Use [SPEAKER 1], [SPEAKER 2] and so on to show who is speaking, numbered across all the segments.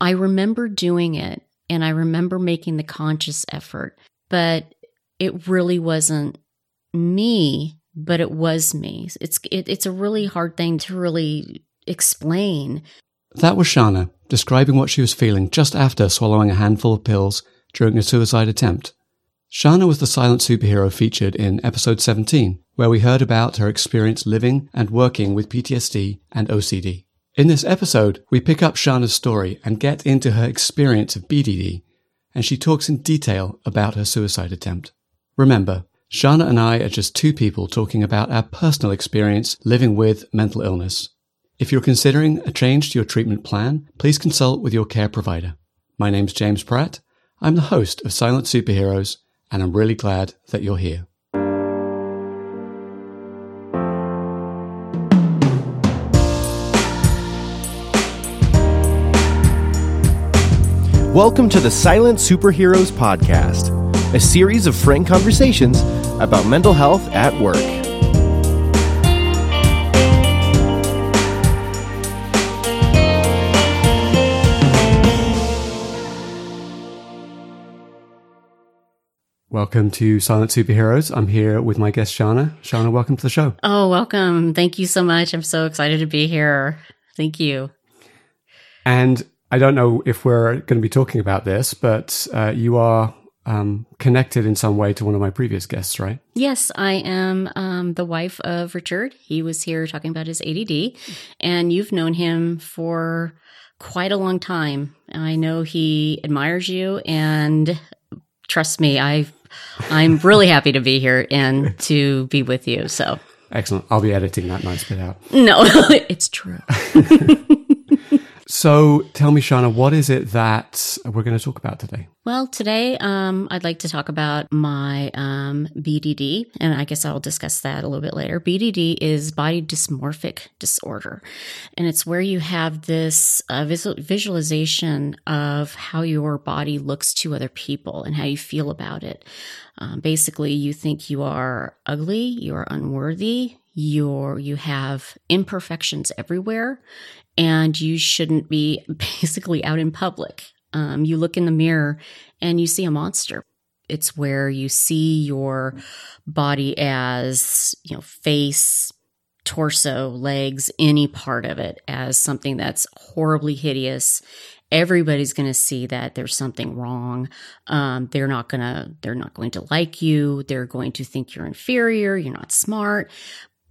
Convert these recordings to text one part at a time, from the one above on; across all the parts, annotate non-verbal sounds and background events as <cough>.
[SPEAKER 1] I remember doing it and I remember making the conscious effort, but it really wasn't me, but it was me. It's it, it's a really hard thing to really explain.
[SPEAKER 2] That was Shana describing what she was feeling just after swallowing a handful of pills during a suicide attempt. Shana was the silent superhero featured in episode 17, where we heard about her experience living and working with PTSD and OCD. In this episode, we pick up Shana's story and get into her experience of BDD, and she talks in detail about her suicide attempt. Remember, Shana and I are just two people talking about our personal experience living with mental illness. If you're considering a change to your treatment plan, please consult with your care provider. My name's James Pratt. I'm the host of Silent Superheroes and I'm really glad that you're here.
[SPEAKER 3] Welcome to the Silent Superheroes Podcast, a series of frank conversations about mental health at work.
[SPEAKER 2] Welcome to Silent Superheroes. I'm here with my guest, Shana. Shana, welcome to the show.
[SPEAKER 1] Oh, welcome. Thank you so much. I'm so excited to be here. Thank you.
[SPEAKER 2] And I don't know if we're going to be talking about this, but uh, you are um, connected in some way to one of my previous guests, right?
[SPEAKER 1] Yes, I am um, the wife of Richard. He was here talking about his ADD, and you've known him for quite a long time. I know he admires you, and trust me, I've I'm really happy to be here and to be with you. So
[SPEAKER 2] excellent. I'll be editing that nice bit out.
[SPEAKER 1] No, <laughs> it's true. <laughs>
[SPEAKER 2] So tell me, Shana, what is it that we're going to talk about today?
[SPEAKER 1] Well, today um, I'd like to talk about my um, BDD, and I guess I'll discuss that a little bit later. BDD is body dysmorphic disorder, and it's where you have this uh, visual- visualization of how your body looks to other people and how you feel about it. Um, basically, you think you are ugly, you are unworthy, you're you have imperfections everywhere and you shouldn't be <laughs> basically out in public. Um, you look in the mirror and you see a monster. It's where you see your body as, you know, face, torso, legs, any part of it as something that's horribly hideous. Everybody's going to see that there's something wrong. Um, they're not going to, they're not going to like you. They're going to think you're inferior. You're not smart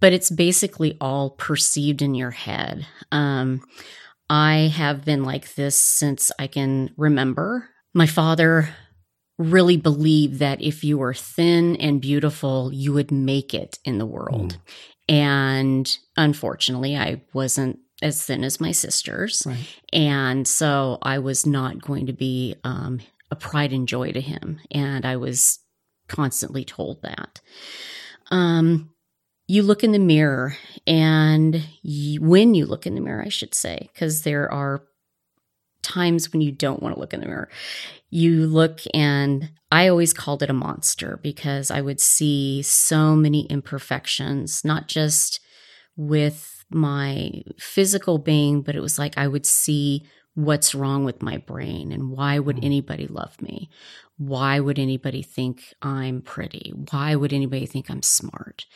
[SPEAKER 1] but it's basically all perceived in your head. Um, I have been like this since I can remember. My father really believed that if you were thin and beautiful, you would make it in the world. Mm. And unfortunately, I wasn't as thin as my sisters. Right. And so I was not going to be um, a pride and joy to him. And I was constantly told that. Um, you look in the mirror and you, when you look in the mirror, I should say, because there are times when you don't want to look in the mirror. You look and I always called it a monster because I would see so many imperfections, not just with my physical being, but it was like I would see what's wrong with my brain and why would mm. anybody love me? Why would anybody think I'm pretty? Why would anybody think I'm smart?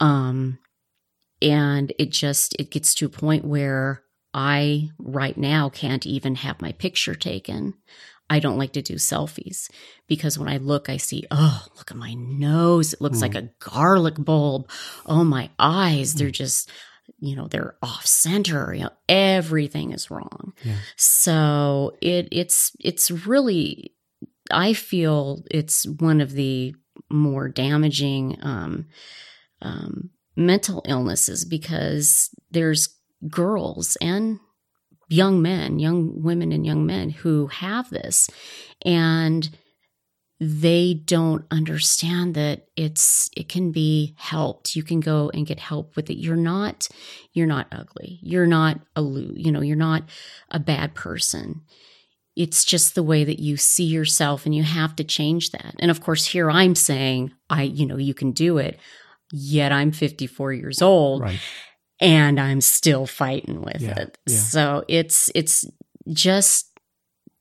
[SPEAKER 1] Um, and it just it gets to a point where I right now can't even have my picture taken. I don't like to do selfies because when I look, I see, oh, look at my nose. It looks mm. like a garlic bulb. Oh, my eyes, they're mm. just, you know, they're off center. You know, everything is wrong. Yeah. So it it's it's really I feel it's one of the more damaging um, um, mental illnesses because there's girls and young men, young women and young men who have this. And they don't understand that it's it can be helped. You can go and get help with it. You're not you're not ugly. You're not a you know you're not a bad person. It's just the way that you see yourself and you have to change that. And of course here i'm saying i you know you can do it yet I'm 54 years old right. and I'm still fighting with yeah, it. Yeah. So it's it's just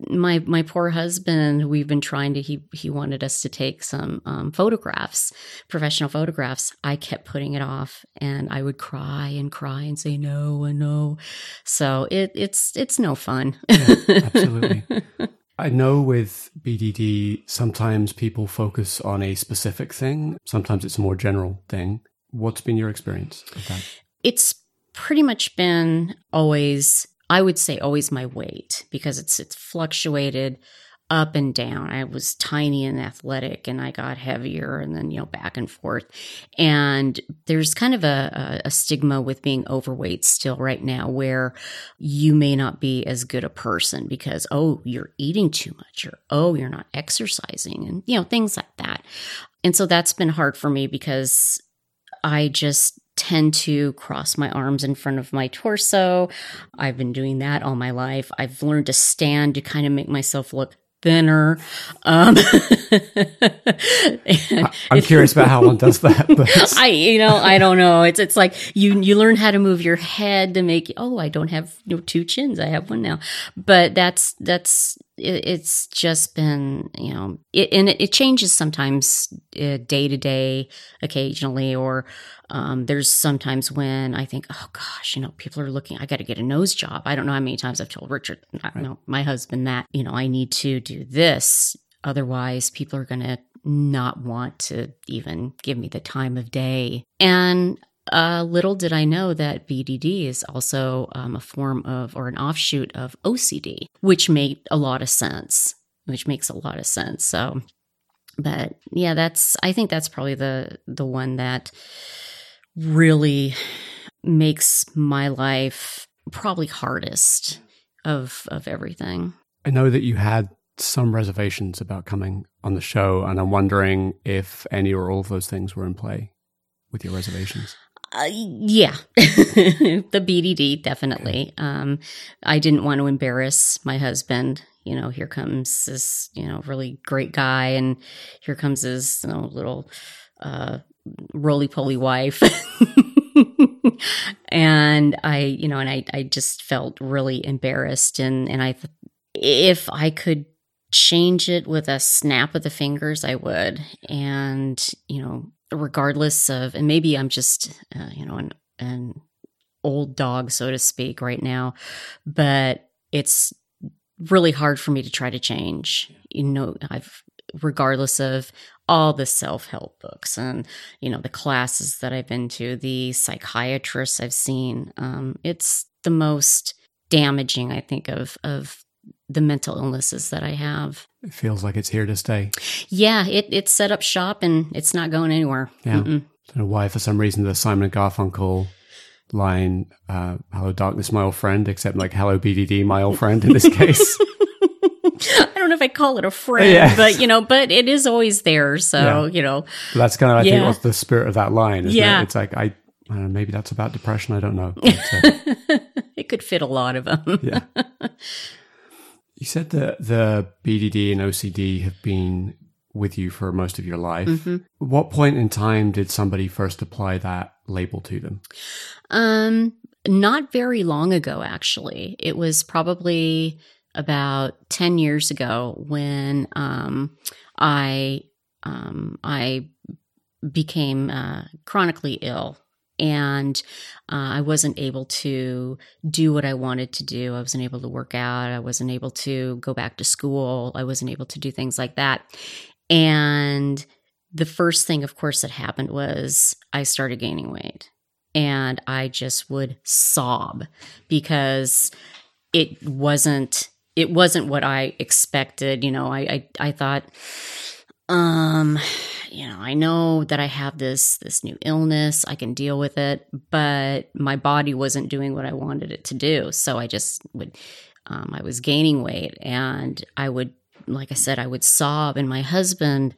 [SPEAKER 1] my my poor husband we've been trying to he he wanted us to take some um, photographs professional photographs i kept putting it off and i would cry and cry and say no and no so it it's it's no fun
[SPEAKER 2] Yeah, absolutely. <laughs> I know with BDD, sometimes people focus on a specific thing. Sometimes it's a more general thing. What's been your experience
[SPEAKER 1] it's pretty much been always i would say always my weight because it's it's fluctuated up and down i was tiny and athletic and i got heavier and then you know back and forth and there's kind of a, a, stigma with being overweight still right now where you may not be as good a person because oh you're eating too much or oh you're not exercising and you know things like that and so that's been hard for me because I just tend to cross my arms in front of my torso. I've been doing that all my life. I've learned to stand to kind of make myself look thinner. Um, <laughs>
[SPEAKER 2] I'm curious about how one does that. But <laughs>
[SPEAKER 1] I, you know, I don't know. It's it's like you you learn how to move your head to make. Oh, I don't have you know, two chins. I have one now. But that's that's it, it's just been you know, it, and it, it changes sometimes uh, day to day, occasionally, or um, there's sometimes when I think, oh gosh, you know, people are looking. I got to get a nose job. I don't know how many times I've told Richard, not, no, my husband, that you know, I need to do this. Otherwise, people are going to not want to even give me the time of day. And uh, little did I know that BDD is also um, a form of or an offshoot of OCD, which made a lot of sense. Which makes a lot of sense. So, but yeah, that's I think that's probably the the one that really makes my life probably hardest of of everything.
[SPEAKER 2] I know that you had some reservations about coming on the show, and I'm wondering if any or all of those things were in play with your reservations.
[SPEAKER 1] Uh, yeah, <laughs> the BDD definitely. Um, I didn't want to embarrass my husband. You know, here comes this, you know, really great guy, and here comes his you know, little uh, roly poly wife. <laughs> and I, you know, and I, I just felt really embarrassed, and and I, if I could change it with a snap of the fingers, I would. And you know, regardless of, and maybe I'm just, uh, you know, an an old dog, so to speak, right now, but it's really hard for me to try to change. You know, I've regardless of all the self-help books and you know the classes that I've been to, the psychiatrists I've seen. Um, it's the most damaging, I think, of of the mental illnesses that I have.
[SPEAKER 2] It feels like it's here to stay.
[SPEAKER 1] Yeah, it it's set up shop and it's not going anywhere.
[SPEAKER 2] Yeah.
[SPEAKER 1] Mm-mm.
[SPEAKER 2] don't know why, for some reason, the Simon and Garfunkel line, uh, hello, darkness, my old friend, except like, hello, BDD, my old friend in this case. <laughs>
[SPEAKER 1] I don't know if I call it a friend,
[SPEAKER 2] Yeah.
[SPEAKER 1] but you know, but it is always there. So
[SPEAKER 2] Yeah.
[SPEAKER 1] you know,
[SPEAKER 2] But that's kind of, I think,
[SPEAKER 1] Yeah.
[SPEAKER 2] what's the spirit of that line. Isn't
[SPEAKER 1] Yeah.
[SPEAKER 2] It? It's like, I, I know, maybe that's about depression. I don't know. <laughs> But, uh,
[SPEAKER 1] it could fit a lot of them.
[SPEAKER 2] yeah. <laughs> You said that the BDD and OCD have been with you for most of your life.
[SPEAKER 1] Mhm.
[SPEAKER 2] What point in time did somebody first apply that label to them?
[SPEAKER 1] Um, not very long ago, actually. It was probably about 10 years ago when um, I um, I became uh, chronically ill and uh, I wasn't able to do what I wanted to do. I wasn't able to work out. I wasn't able to go back to school. I wasn't able to do things like that. And the first thing, of course, that happened was I started gaining weight and I just would sob because it wasn't it wasn't what I expected. You know, I I, I thought, um, you know, I know that I have this this new illness. I can deal with it, but my body wasn't doing what I wanted it to do. So I just would, um, I was gaining weight, and I would, like I said, I would sob, and my husband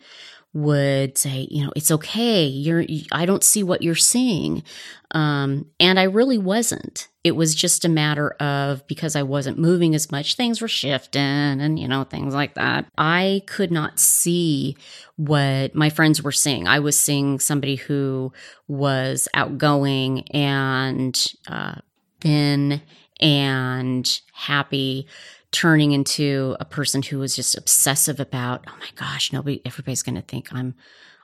[SPEAKER 1] would say, you know, it's okay. You're, I don't see what you're seeing. Um, and I really wasn't. It was just a matter of because I wasn't moving as much, things were shifting and, you know, things like that. I could not see what my friends were seeing. I was seeing somebody who was outgoing and, uh, thin and happy, turning into a person who was just obsessive about, oh my gosh, nobody, everybody's going to think I'm,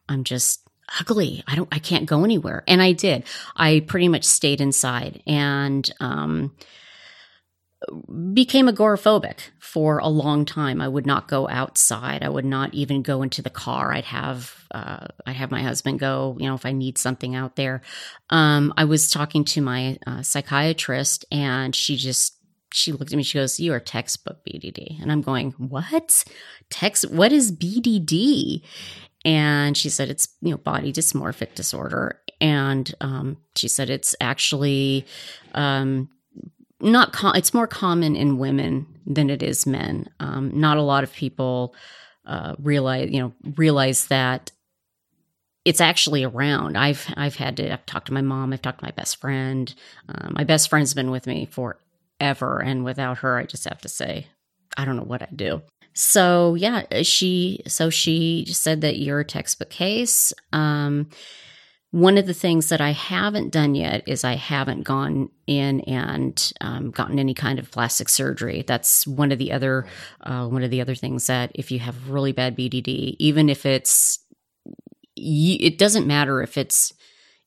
[SPEAKER 1] I'm just ugly. I don't, I can't go anywhere. And I did. I pretty much stayed inside and, um, became agoraphobic for a long time. I would not go outside. I would not even go into the car. I'd have uh, I'd have my husband go. You know, if I need something out there. Um, I was talking to my uh, psychiatrist, and she just she looked at me. She goes, "You are textbook BDD," and I'm going, "What? Text? What is BDD?" And she said it's you know body dysmorphic disorder, and um, she said it's actually um, not com- it's more common in women than it is men. Um, not a lot of people uh, realize you know realize that it's actually around. I've I've had to I've talked to my mom. I've talked to my best friend. Um, my best friend's been with me forever, and without her, I just have to say I don't know what I'd do. So yeah, she so she said that you're a textbook case. Um, one of the things that I haven't done yet is I haven't gone in and um, gotten any kind of plastic surgery. That's one of the other uh, one of the other things that if you have really bad BDD, even if it's it doesn't matter if it's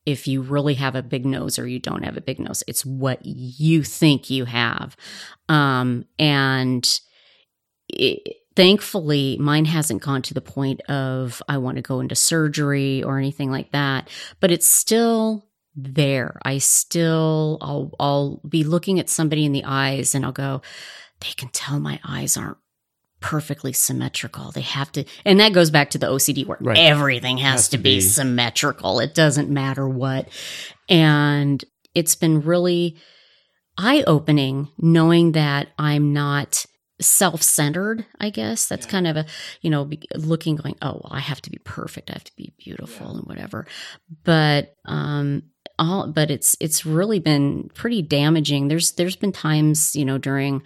[SPEAKER 1] if you really have a big nose or you don't have a big nose. It's what you think you have, um, and. It, thankfully mine hasn't gone to the point of i want to go into surgery or anything like that but it's still there i still i'll i'll be looking at somebody in the eyes and i'll go they can tell my eyes aren't perfectly symmetrical. They have to and that goes back to the ocd where right. everything has, has to, to be, be. symmetrical. It doesn't matter what. And it's been really eye opening knowing that i'm not self-centered i guess. That's yeah. kind of a you know looking going oh well i have to be perfect. I have to be beautiful yeah. and whatever. But um all but it's it's really been pretty damaging there's there's been times you know during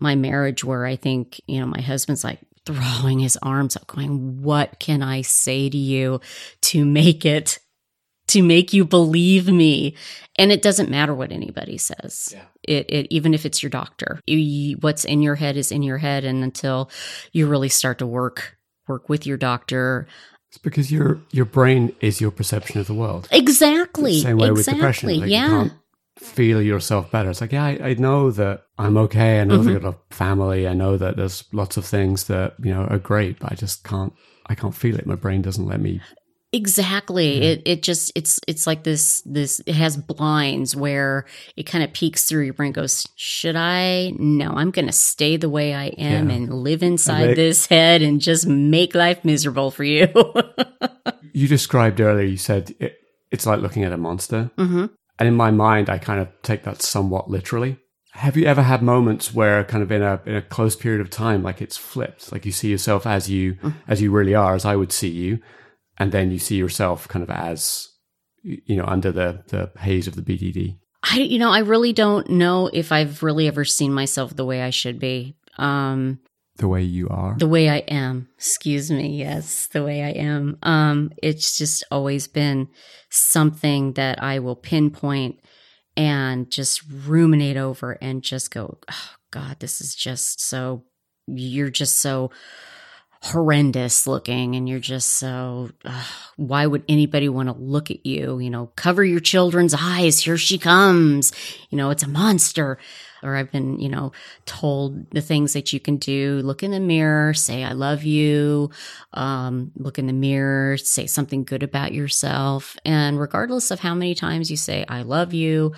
[SPEAKER 1] my marriage where i think you know my husband's like throwing his arms up going what can i say to you to make it to make you believe me. And it doesn't matter what anybody says. Yeah. It, it, even if it's your doctor, you, what's in your head is in your head. And until you really start to work, work with your doctor.
[SPEAKER 2] It's because your, your brain is your perception of the world.
[SPEAKER 1] Exactly.
[SPEAKER 2] same way
[SPEAKER 1] exactly.
[SPEAKER 2] with depression. Like yeah. feel yourself better. It's like, yeah, I, I know that I'm okay. I know mm-hmm. that I've got a family. I know that there's lots of things that, you know, are great, but I just can't I can't feel it. My brain doesn't let me
[SPEAKER 1] Exactly. It it just it's it's like this this it has blinds where it kind of peeks through your brain goes, Should I? No, I'm gonna stay the way I am yeah. and live inside they, this head and just make life miserable for you. <laughs>
[SPEAKER 2] you described earlier, you said it, it's like looking at a monster. Mm-hmm. And in my mind I kind of take that somewhat literally. Have you ever had moments where kind of in a in a close period of time like it's flipped, like you see yourself as you mm-hmm. as you really are, as I would see you? And then you see yourself kind of as you know under the the haze of the BDD.
[SPEAKER 1] I you know I really don't know if I've really ever seen myself the way I should be. Um
[SPEAKER 2] the way you are.
[SPEAKER 1] The way I am. Excuse me. Yes, the way I am. Um it's just always been something that I will pinpoint and just ruminate over and just go, "Oh god, this is just so you're just so horrendous looking and you're just so uh, why would anybody want to look at you? You know cover your children's eyes here she comes. You know it's a monster. Or i've been you know told the things that you can do. Look in the mirror say i love you. Um, look in the mirror say something good about yourself. And regardless of how many times you say i love you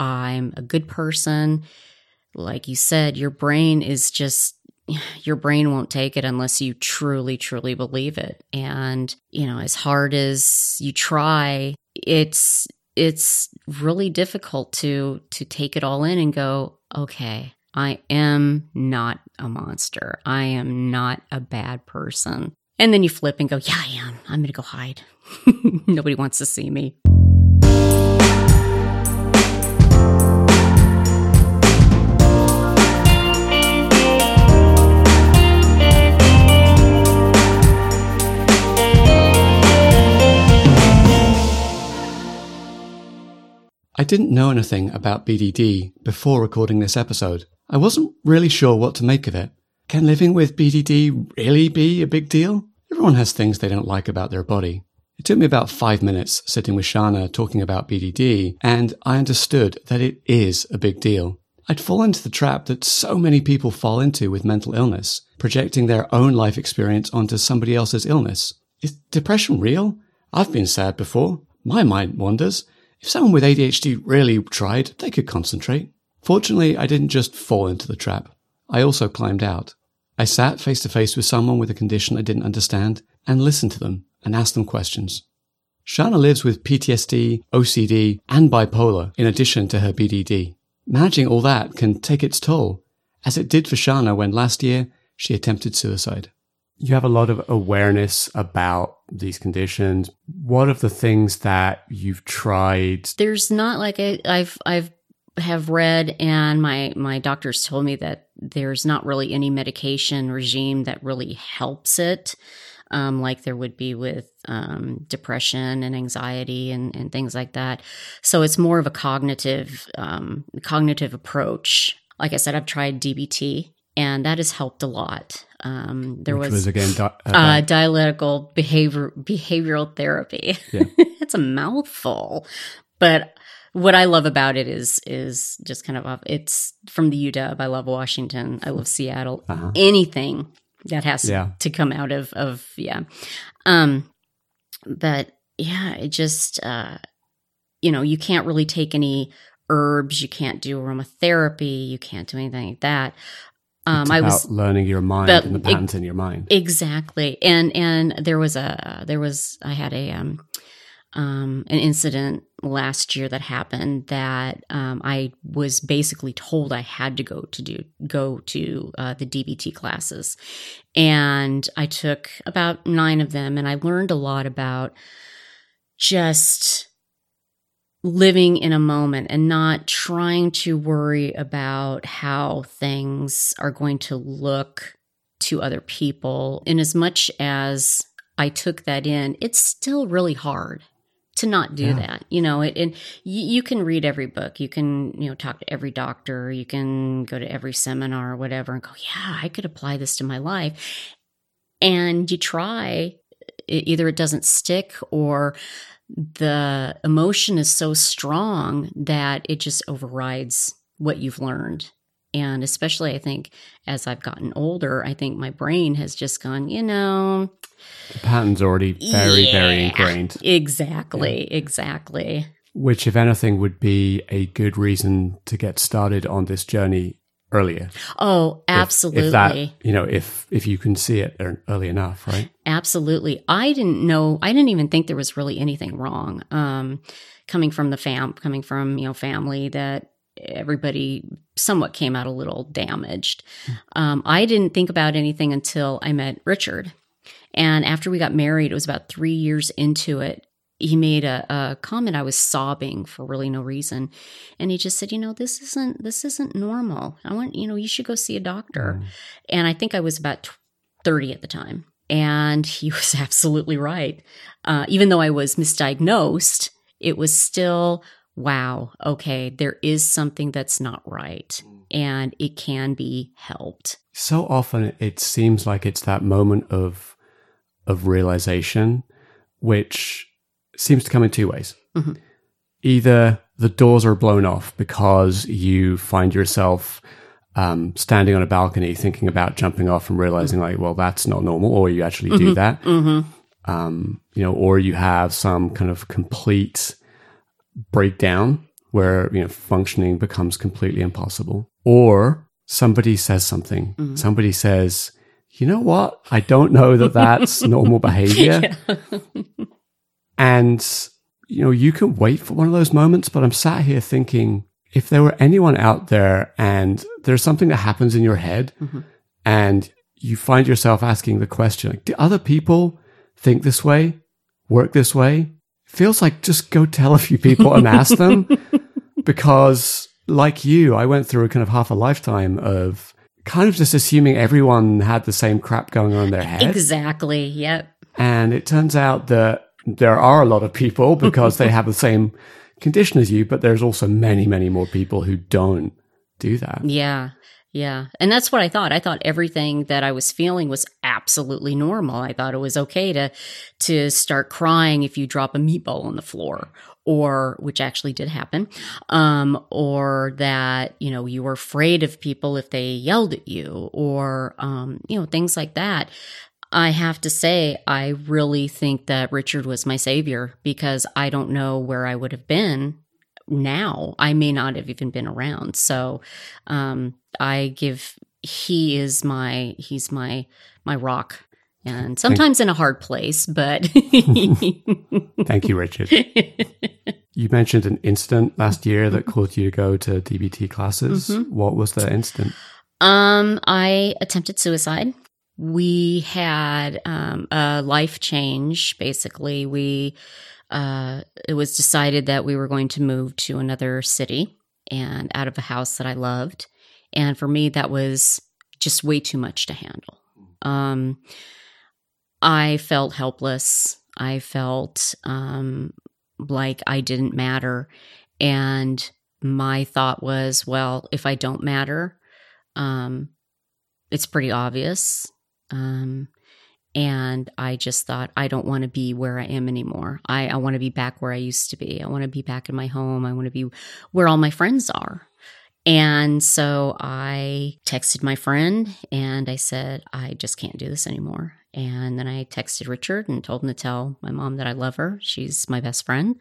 [SPEAKER 1] i'm a good person. Like you said your brain is just your brain won't take it unless you truly, truly believe it. And, you know, as hard as you try, it's, it's really difficult to, to take it all in and go, okay, I am not a monster. I am not a bad person. And then you flip and go, yeah, I am. I'm going to go hide. <laughs> Nobody wants to see me.
[SPEAKER 2] I didn't know anything about BDD before recording this episode. I wasn't really sure what to make of it. Can living with BDD really be a big deal? Everyone has things they don't like about their body. It took me about five minutes sitting with Shana talking about BDD, and I understood that it is a big deal. I'd fall into the trap that so many people fall into with mental illness, projecting their own life experience onto somebody else's illness. Is depression real? I've been sad before. My mind wanders. If someone with ADHD really tried, they could concentrate. Fortunately, I didn't just fall into the trap. I also climbed out. I sat face to face with someone with a condition I didn't understand and listened to them and asked them questions. Shana lives with PTSD, OCD, and bipolar in addition to her BDD. Managing all that can take its toll, as it did for Shana when last year she attempted suicide. You have a lot of awareness about these conditions. What are the things that you've tried?
[SPEAKER 1] There's not like a, I've I've have read and my my doctors told me that there's not really any medication regime that really helps it um, like there would be with um, depression and anxiety and, and things like that. So it's more of a cognitive um, cognitive approach. Like I said, I've tried DBT, and that has helped a lot. Um, there was,
[SPEAKER 2] was again di- uh,
[SPEAKER 1] uh, dialectical behavior behavioral therapy.
[SPEAKER 2] Yeah. <laughs>
[SPEAKER 1] it's a mouthful, but what I love about it is is just kind of off. It's from the UW. I love Washington. I love Seattle.
[SPEAKER 2] Uh-huh.
[SPEAKER 1] Anything that has
[SPEAKER 2] Yeah.
[SPEAKER 1] to come out of of yeah. Um, but yeah, it just uh, you know you can't really take any herbs. You can't do aromatherapy. You can't do anything like that. Um,
[SPEAKER 2] it's
[SPEAKER 1] I
[SPEAKER 2] about
[SPEAKER 1] was
[SPEAKER 2] learning your mind
[SPEAKER 1] but
[SPEAKER 2] and the
[SPEAKER 1] it-
[SPEAKER 2] patterns in your mind.
[SPEAKER 1] Exactly. And and there was a there was I had a um um an incident last year that happened that um I was basically told I had to go to do go to uh, the DBT classes. And I took about 9 of them and I learned a lot about just living in a moment and not trying to worry about how things are going to look to other people. In as much as I took that in, it's still really hard to not do
[SPEAKER 2] Yeah.
[SPEAKER 1] that. You know, it, and you, you can read every book, you can, you know, talk to every doctor, you can go to every seminar or whatever and go, yeah, I could apply this to my life. And you try, either it doesn't stick or the emotion is so strong that it just overrides what you've learned. And especially, I think as I've gotten older, I think my brain has just gone, you know,
[SPEAKER 2] The pattern's already very, very ingrained,
[SPEAKER 1] Exactly, exactly.
[SPEAKER 2] which, if anything, would be a good reason to get started on this journey earlier.
[SPEAKER 1] Oh, absolutely.
[SPEAKER 2] If, that, you know, if if you can see it early enough, right?
[SPEAKER 1] Absolutely. I didn't know, I didn't even think there was really anything wrong. Um, coming from the fam, coming from, you know, family that everybody somewhat came out a little damaged. Um, I didn't think about anything until I met Richard. And after we got married, it was about three years into it. He made a, a comment. I was sobbing for really no reason, and he just said, "You know, this isn't this isn't normal. I want you know you should go see a doctor." And I think I was about thirty at the time, and he <laughs> was absolutely right. Uh, even though I was misdiagnosed, it was still wow. Okay, there is something that's not right, and it can be helped.
[SPEAKER 2] So often, it seems like it's that moment of of realization, which seems to come in two ways.
[SPEAKER 1] Mhm.
[SPEAKER 2] Either the doors are blown off because you find yourself um, standing on a balcony thinking about jumping off and realizing, like, well, that's not normal, or you actually do that.
[SPEAKER 1] Mm-hmm.
[SPEAKER 2] um, you know, or you have some kind of complete breakdown where you know functioning becomes completely impossible, or somebody says something.
[SPEAKER 1] Mhm.
[SPEAKER 2] Somebody says, "You know what? I don't know that that's <laughs> normal behavior," <laughs> and you know, you can wait for one of those moments. But I'm sat here thinking, if there were anyone out there, and there's something that happens in your head,
[SPEAKER 1] Mhm.
[SPEAKER 2] and you find yourself asking the question, like, do other people think this way, work this way? Feels like just go tell a few people and ask them. <laughs> Because, like you, I went through a kind of half a lifetime of kind of just assuming everyone had the same crap going on in their head.
[SPEAKER 1] Exactly. Yep.
[SPEAKER 2] And it turns out that there are a lot of people <laughs> because they have the same condition as you, but there's also many, many more people who don't do that.
[SPEAKER 1] Yeah. Yeah. And that's what I thought. I thought everything that I was feeling was absolutely normal. I thought it was okay to to start crying if you drop a meatball on the floor or which actually did happen. Um or that, you know, you were afraid of people if they yelled at you or um you know, things like that. I have to say, I really think that Richard was my savior because I don't know where I would have been now. I may not have even been around. So, um, I give, he is my, he's my, my rock. And sometimes Thank- in a hard place, but. <laughs>
[SPEAKER 2] Thank you, Richard. <laughs> You mentioned an incident last year that mm-hmm. caused you to go to DBT classes. Mm-hmm. What was the incident?
[SPEAKER 1] Um, I attempted suicide we had um, a life change. Basically, we uh, it was decided that we were going to move to another city and out of a house that I loved, and for me, that was just way too much to handle. Um, I felt helpless. I felt um, like I didn't matter, and my thought was, well, if I don't matter, um, it's pretty obvious um, and I just thought, I don't want to be where I am anymore. I, I want to be back where I used to be. I want to be back in my home. I want to be where all my friends are. And so I texted my friend and I said, I just can't do this anymore. And then I texted Richard and told him to tell my mom that I love her. She's my best friend.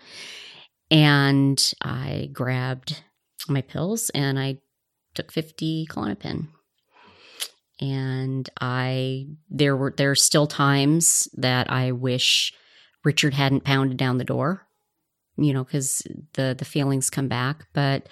[SPEAKER 1] And I grabbed my pills and I took 50 Klonopin and I there were there are still times that I wish Richard hadn't pounded down the door, you know, because the the feelings come back. But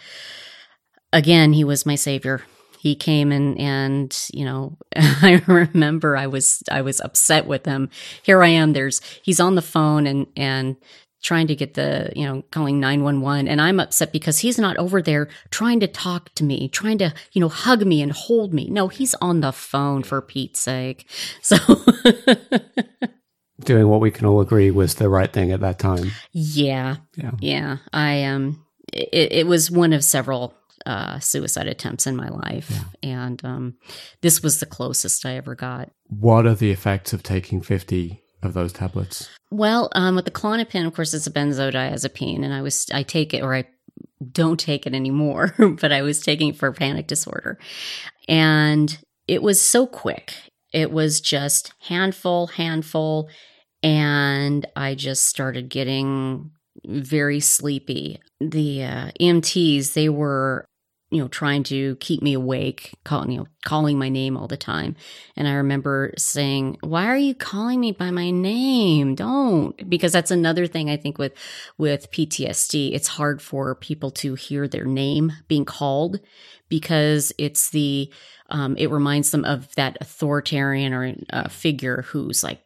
[SPEAKER 1] again, he was my savior. He came and and you know <laughs> I remember I was I was upset with him. Here I am. There's he's on the phone and and trying to get the, you know, calling 911. And I'm upset because he's not over there trying to talk to me, trying to, you know, hug me and hold me. No, he's on the phone for Pete's sake. So. <laughs>
[SPEAKER 2] Doing what we can all agree was the right thing at that time.
[SPEAKER 1] Yeah. Yeah. Yeah. I, um, it, it was one of several uh, suicide attempts in my life. Yeah. And um, this was the closest I ever got.
[SPEAKER 2] What are the effects of taking 50 of those tablets?
[SPEAKER 1] Well, um, with the Klonopin, of course, it's a benzodiazepine, and I was I take it or I don't take it anymore, <laughs> but I was taking it for panic disorder, and it was so quick. It was just handful, handful, and I just started getting very sleepy. The uh, EMTs they were you know trying to keep me awake calling you know calling my name all the time. And i remember saying why are you calling me by my name? Don't. Because that's another thing i think with with ptsd it's hard for people to hear their name being called because it's the um, it reminds them of that authoritarian or uh, figure who's like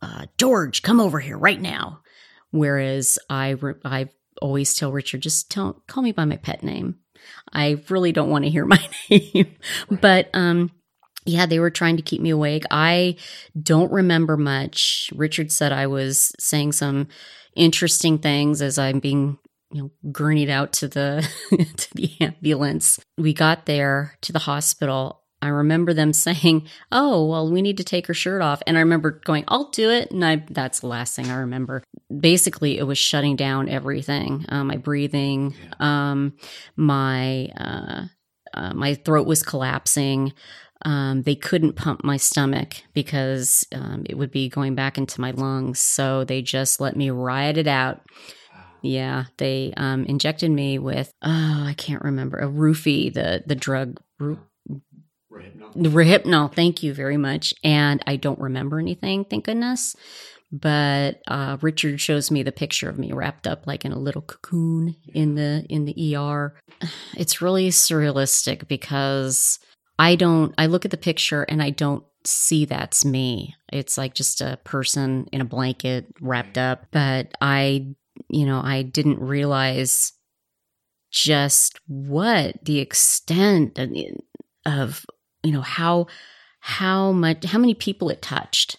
[SPEAKER 1] uh, george come over here right now. Whereas i i always tell richard just tell call me by my pet name I really don't want to hear <laughs> my name. But um yeah, they were trying to keep me awake. I don't remember much. Richard said I was saying some interesting things as I'm being you know gurneyed out to the <laughs> to the ambulance. We got there to the hospital I remember them <laughs> saying, "Oh, well, we need to take her shirt off." And I remember going, "I'll do it." And I that's the last thing I remember. Basically, it was shutting down everything. Uh, my breathing, um, my uh, uh, my throat was collapsing. Um, they couldn't pump my stomach because um, it would be going back into my lungs. So they just let me ride it out. Yeah, they um, injected me with oh, I can't remember a roofie, the the drug. Rohypnol. Thank you very much. And I don't remember anything, thank goodness. But uh, Richard shows me the picture of me wrapped up like in a little cocoon in the in the ER. It's really surrealistic because I don't. I look at the picture and I don't see that's me. It's like just a person in a blanket wrapped up. But I, you know, I didn't realize just what the extent of you know how how much how many people it touched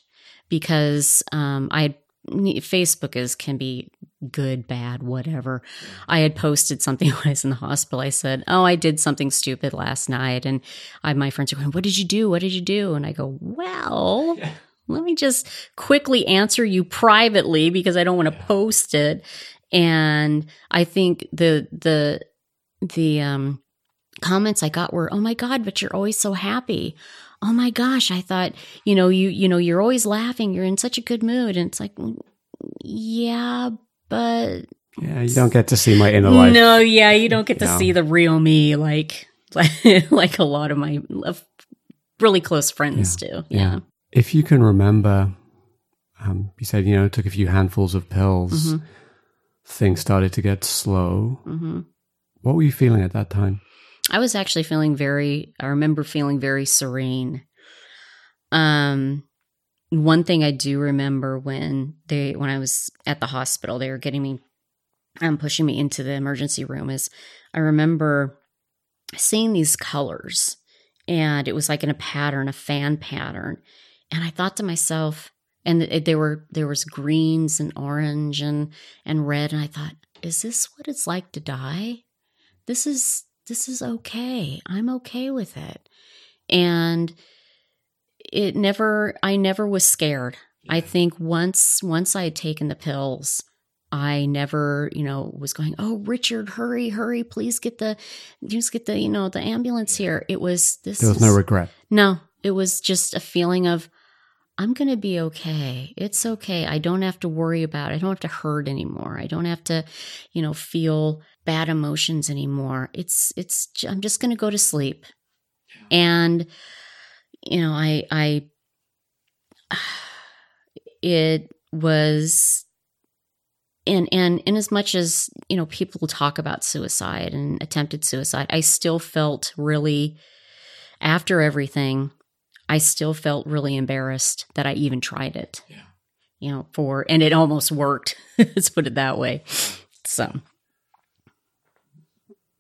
[SPEAKER 1] because um, I Facebook is can be good, bad, whatever. I had posted something <laughs> when I was in the hospital. I said, "Oh, I did something stupid last night," and I, my friends are going, "What did you do? What did you do?" And I go, "Well." <laughs> Let me just quickly answer you privately because I don't want to post it. And I think the the the um comments I got were, "Oh my god, but you're always so happy." Oh my gosh, I thought, you know, you you know, you're always laughing, you're in such a good mood and it's like yeah, but
[SPEAKER 2] yeah, you don't get to see my inner life.
[SPEAKER 1] No, yeah, you don't get to
[SPEAKER 2] No.
[SPEAKER 1] see the real me like like, <laughs> like a lot of my really close friends do. Yeah.
[SPEAKER 2] If you can remember, um, you said, you know, took a few handfuls of pills,
[SPEAKER 1] Mhm.
[SPEAKER 2] things started to get slow.
[SPEAKER 1] hmm
[SPEAKER 2] What were you feeling at that time?
[SPEAKER 1] I was actually feeling very I remember feeling very serene. Um one thing I do remember when they when I was at the hospital, they were getting me um pushing me into the emergency room is I remember seeing these colors and it was like in a pattern, a fan pattern. And I thought to myself, and there were there was greens and orange and and red, and I thought, is this what it's like to die? This is this is okay. I'm okay with it. And it never I never was scared. I think once once I had taken the pills, I never, you know, was going, "Oh, Richard, hurry, hurry, please get the just get the, you know, the ambulance here." It was this
[SPEAKER 2] There was no regret.
[SPEAKER 1] no, it was just a feeling of I'm going to be okay. It's okay. I don't have to worry about it. I don't have to hurt anymore. I don't have to, you know, feel bad emotions anymore. It's it's I'm just going to go to sleep. And you know, I I it was and and in as much as you know people talk about suicide and attempted suicide i still felt really after everything i still felt really embarrassed that i even tried it
[SPEAKER 2] Yeah.
[SPEAKER 1] you know for and it almost worked <laughs> let's put it that way so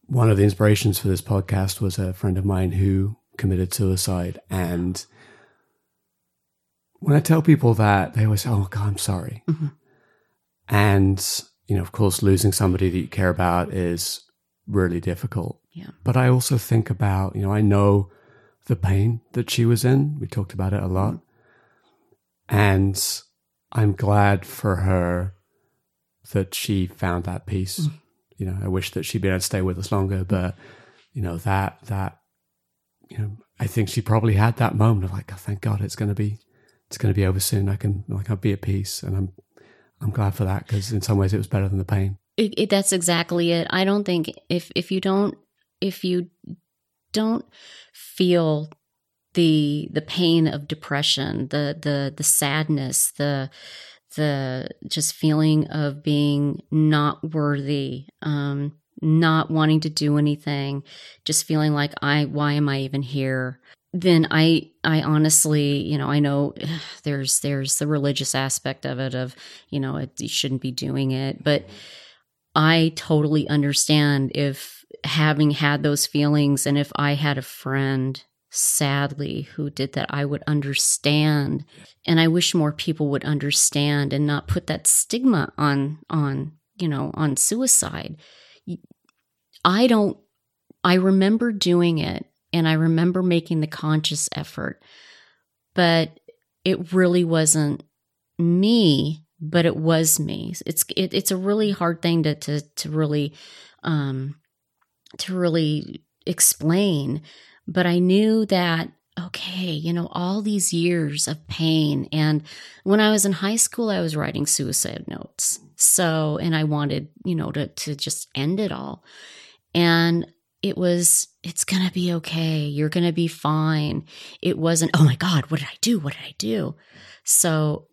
[SPEAKER 2] One of the inspirations for this podcast was a friend of mine who committed suicide. And when I tell people that, they always say, Oh, God, I'm sorry.
[SPEAKER 1] Mhm.
[SPEAKER 2] And, you know, of course, losing somebody that you care about is really difficult.
[SPEAKER 1] Yeah.
[SPEAKER 2] But I also think about, you know, I know the pain that she was in. We talked about it a lot. And I'm glad for her that she found that peace. Mm. You know, I wish that she'd been able to stay with us longer, but you know, that that you know, I think she probably had that moment of like, oh, thank God it's gonna be it's gonna be over soon. I can like I'll be at peace and I'm I'm glad for that because in some ways it was better than the pain.
[SPEAKER 1] it, it, that's exactly it i don't think if if you don't if you don't feel the the pain of depression the the the sadness the the just feeling of being not worthy um not wanting to do anything just feeling like i why am i even here? Then i i honestly you know i know <sighs> there's there's the religious aspect of it of you know it, you shouldn't be doing it but I totally understand if having had those feelings and if I had a friend, sadly, who did that, I would understand. And I wish more people would understand and not put that stigma on, on, you know, on suicide. I don't, I remember doing it and I remember making the conscious effort, but it really wasn't me but it was me it's it, it's a really hard thing to to to really um to really explain but i knew that okay you know all these years of pain and when i was in high school i was writing suicide notes. So and i wanted you know to to just end it all. And it was it's gonna be okay. You're gonna be fine. It wasn't oh my god what did i do? What did i do? So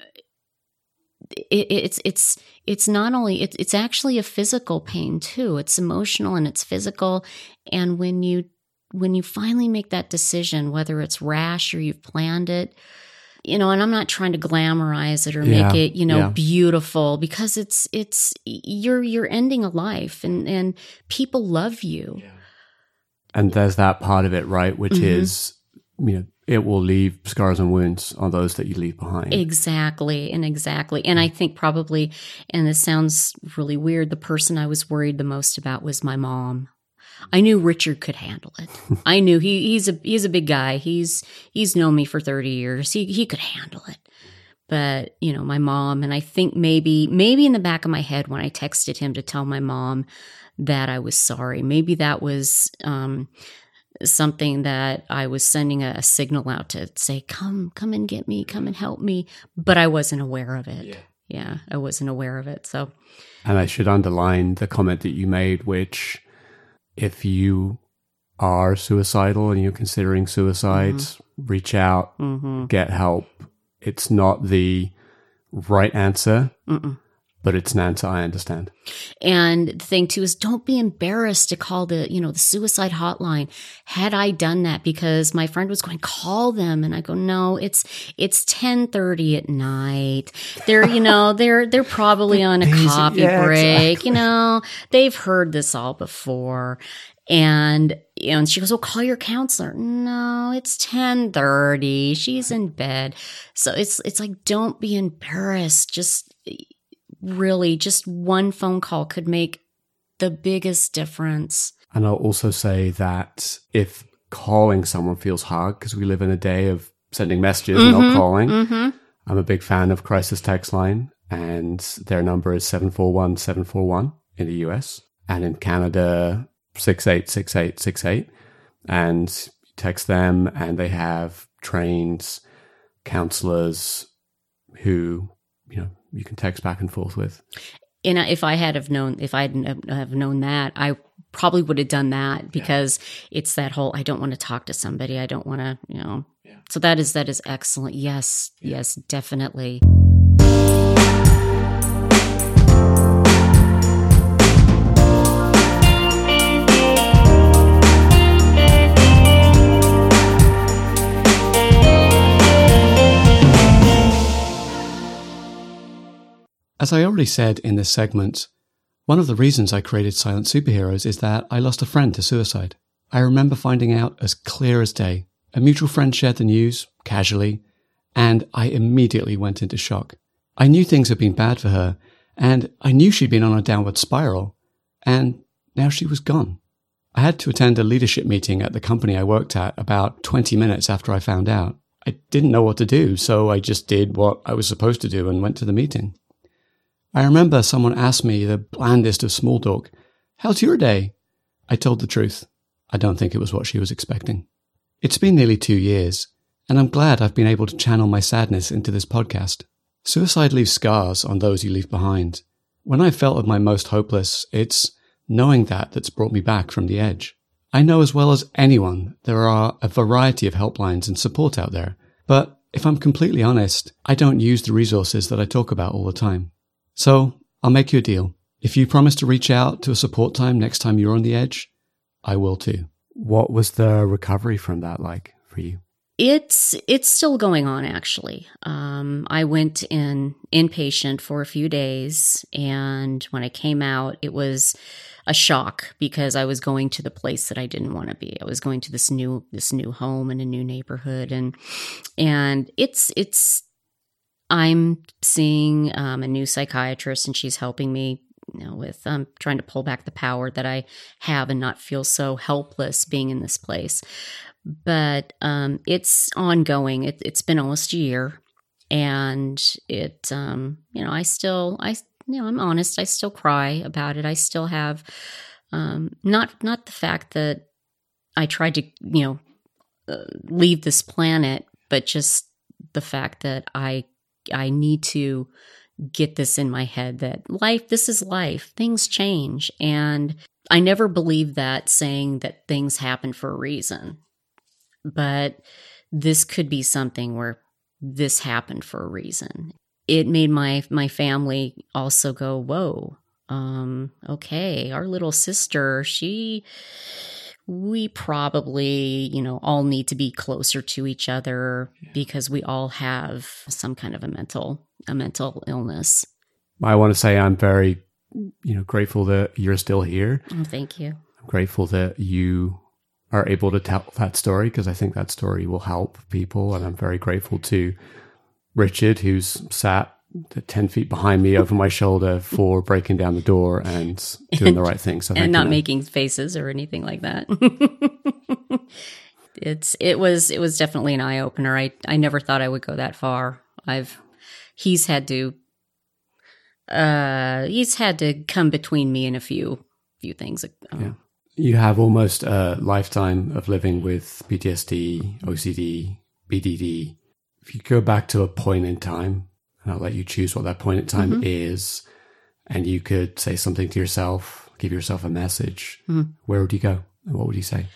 [SPEAKER 1] it, it's it's it's not only it's it's actually a physical pain too it's emotional and it's physical and when you when you finally make that decision whether it's rash or you've planned it you know and i'm not trying to glamorize it or
[SPEAKER 2] Yeah,
[SPEAKER 1] make it you know
[SPEAKER 2] yeah.
[SPEAKER 1] beautiful because it's it's you're you're ending a life and and people love you
[SPEAKER 2] And there's that part of it, right? Which
[SPEAKER 1] Mhm.
[SPEAKER 2] is you know, it will leave scars and wounds on those that you leave behind.
[SPEAKER 1] Exactly. And exactly. And I think probably, and this sounds really weird, the person I was worried the most about was my mom. I knew Richard could handle it. <laughs> I knew he, he's a he's a big guy. He's he's known me for 30 years. He he could handle it. But, you know, my mom and I think maybe maybe in the back of my head when I texted him to tell my mom that I was sorry, maybe that was um something that I was sending a, a, signal out to say, come, come and get me, come and help me. But I wasn't aware of it. Yeah. yeah, I wasn't aware of it. So,
[SPEAKER 2] and I should underline the comment that you made, which if you are suicidal and you're considering suicide, mm-hmm. reach out, mm-hmm. get help. It's not the right answer. Mm-mm but it's an answer I understand.
[SPEAKER 1] And the thing too is don't be embarrassed to call the, you know, the suicide hotline. Had I done that because my friend was going, call them. And I go, no, it's, it's 1030 at night. They're, you know, <laughs> they're, they're probably on a coffee yeah, break. Exactly. You know, they've heard this all before. And, you know, and she goes, Oh, call your counselor. No, it's 1030. She's in bed. So it's, it's like, don't be embarrassed. Just, really just one phone call could make the biggest difference.
[SPEAKER 2] And I'll also say that if calling someone feels hard because we live in a day of sending messages mm-hmm, and not calling, mm-hmm. I'm a big fan of Crisis Text Line, and their number is 741 741 in the US and in Canada 686868. And text them, and they have trained counselors who, you know, you can text back and forth with.
[SPEAKER 1] And if I had have known, if I hadn't have known that, I probably would have done that because yeah. it's that whole I don't want to talk to somebody. I don't want to, you know. Yeah. So that is that is excellent. Yes, yeah. yes, definitely.
[SPEAKER 2] As I already said in this segment, one of the reasons I created Silent Superheroes is that I lost a friend to suicide. I remember finding out as clear as day. A mutual friend shared the news, casually, and I immediately went into shock. I knew things had been bad for her, and I knew she'd been on a downward spiral, and now she was gone. I had to attend a leadership meeting at the company I worked at about 20 minutes after I found out. I didn't know what to do, so I just did what I was supposed to do and went to the meeting. I remember someone asked me, the blandest of small talk, How's your day? I told the truth. I don't think it was what she was expecting. It's been nearly two years, and I'm glad I've been able to channel my sadness into this podcast. Suicide leaves scars on those you leave behind. When I felt at my most hopeless, it's knowing that that's brought me back from the edge. I know as well as anyone there are a variety of helplines and support out there, but if I'm completely honest, I don't use the resources that I talk about all the time. So I'll make you a deal. If you promise to reach out to a support time next time you're on the edge, I will too. What was the recovery from that like for you?
[SPEAKER 1] It's it's still going on actually. Um, I went in inpatient for a few days, and when I came out, it was a shock because I was going to the place that I didn't want to be. I was going to this new this new home in a new neighborhood, and and it's it's I'm seeing um, a new psychiatrist, and she's helping me you know, with um, trying to pull back the power that I have and not feel so helpless being in this place. But um, it's ongoing. It, has been almost a year, and it, um, you know, I still, I, you know, I'm honest. I still cry about it. I still have, um, not not the fact that I tried to, you know, uh, leave this planet, but just the fact that I I need to get this in my head that life, this is life, things change. And I never believed that saying that things happen for a reason. But this could be something where this happened for a reason. It made my my family also go, "Whoa, um, okay, our little sister, she we probably, you know, all need to be closer to each other yeah. because we all have some kind of a mental a mental illness.
[SPEAKER 2] I want to say I'm very, you know, grateful that you're still here.
[SPEAKER 1] Oh, thank you.
[SPEAKER 2] I'm grateful that you are able to tell that story because I think that story will help people. And I'm very grateful to Richard, who's sat 10 feet behind me over my shoulder for breaking down the door and doing the right thing. So
[SPEAKER 1] and not making faces or anything like that. <laughs> it's, it was, it was definitely an eye opener. I, I never thought I would go that far. I've, he's had to, uh, he's had to come between me and a few, few things.
[SPEAKER 2] Um, yeah you have almost a lifetime of living with PTSD, OCD, BDD. If you go back to a point in time, and I'll let you choose what that point in time mm-hmm. is, and you could say something to yourself, give yourself a message, mm-hmm. where would you go? And what would you say?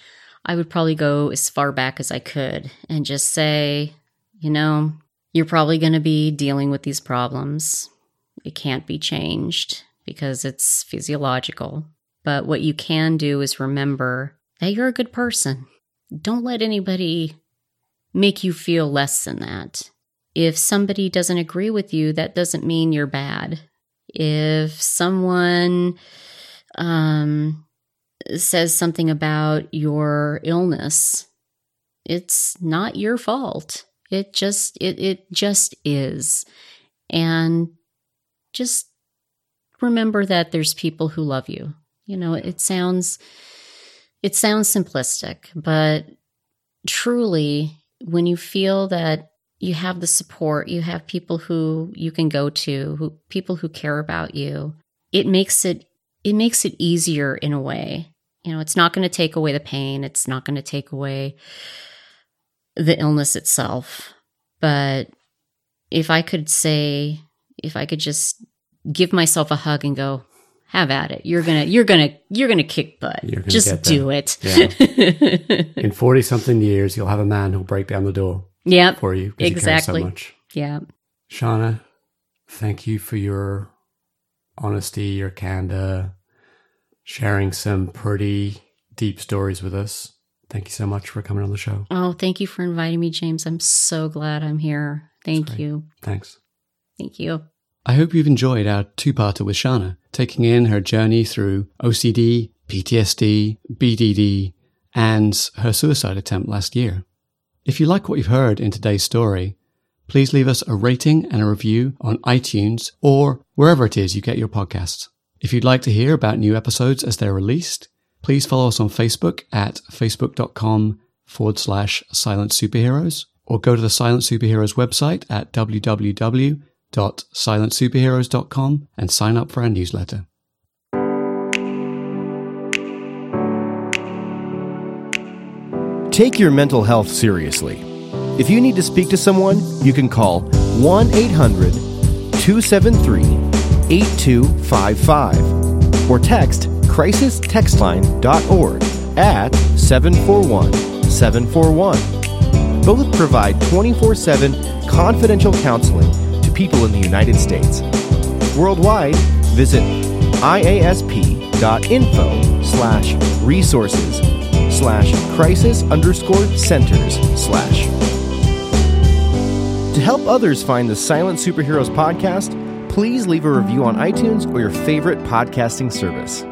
[SPEAKER 1] I would probably go as far back as I could and just say, you know, you're probably going to be dealing with these problems. It can't be changed because it's physiological. But what you can do is remember that you're a good person. Don't let anybody make you feel less than that. If somebody doesn't agree with you, that doesn't mean you're bad. If someone um, says something about your illness, it's not your fault. It just it it just is. And just remember that there's people who love you. You know, it sounds it sounds simplistic, but truly when you feel that you have the support, you have people who you can go to, who people who care about you, it makes it it makes it easier in a way. You know, it's not going to take away the pain, it's not going to take away the illness itself. But if I could say, if I could just give myself a hug and go, have at it. You're gonna, you're gonna, you're gonna kick butt. Gonna Just do it.
[SPEAKER 2] Yeah. <laughs> In forty something years, you'll have a man who'll break down the door.
[SPEAKER 1] Yeah,
[SPEAKER 2] for you
[SPEAKER 1] exactly.
[SPEAKER 2] so much.
[SPEAKER 1] Yeah,
[SPEAKER 2] Shauna, thank you for your honesty, your candor, sharing some pretty deep stories with us. Thank you so much for coming on the show.
[SPEAKER 1] Oh, thank you for inviting me, James. I'm so glad I'm here. Thank you.
[SPEAKER 2] Thanks.
[SPEAKER 1] Thank you.
[SPEAKER 2] I hope you've enjoyed our two-parter with Shauna, taking in her journey through OCD, PTSD, BDD, and her suicide attempt last year. If you like what you've heard in today's story, please leave us a rating and a review on iTunes or wherever it is you get your podcasts. If you'd like to hear about new episodes as they're released, please follow us on Facebook at facebook.com forward slash silent superheroes or go to the Silent Superheroes website at www www.silentsuperheroes.com and sign up for our newsletter.
[SPEAKER 3] Take your mental health seriously. If you need to speak to someone, you can call 1 800 273 8255 or text crisistextline.org at 741 741. Both provide 24 7 confidential counseling to people in the United States. Worldwide, visit iasp.info slash resources slash crisis underscore centers slash. To help others find the Silent Superheroes podcast, please leave a review on iTunes or your favorite podcasting service.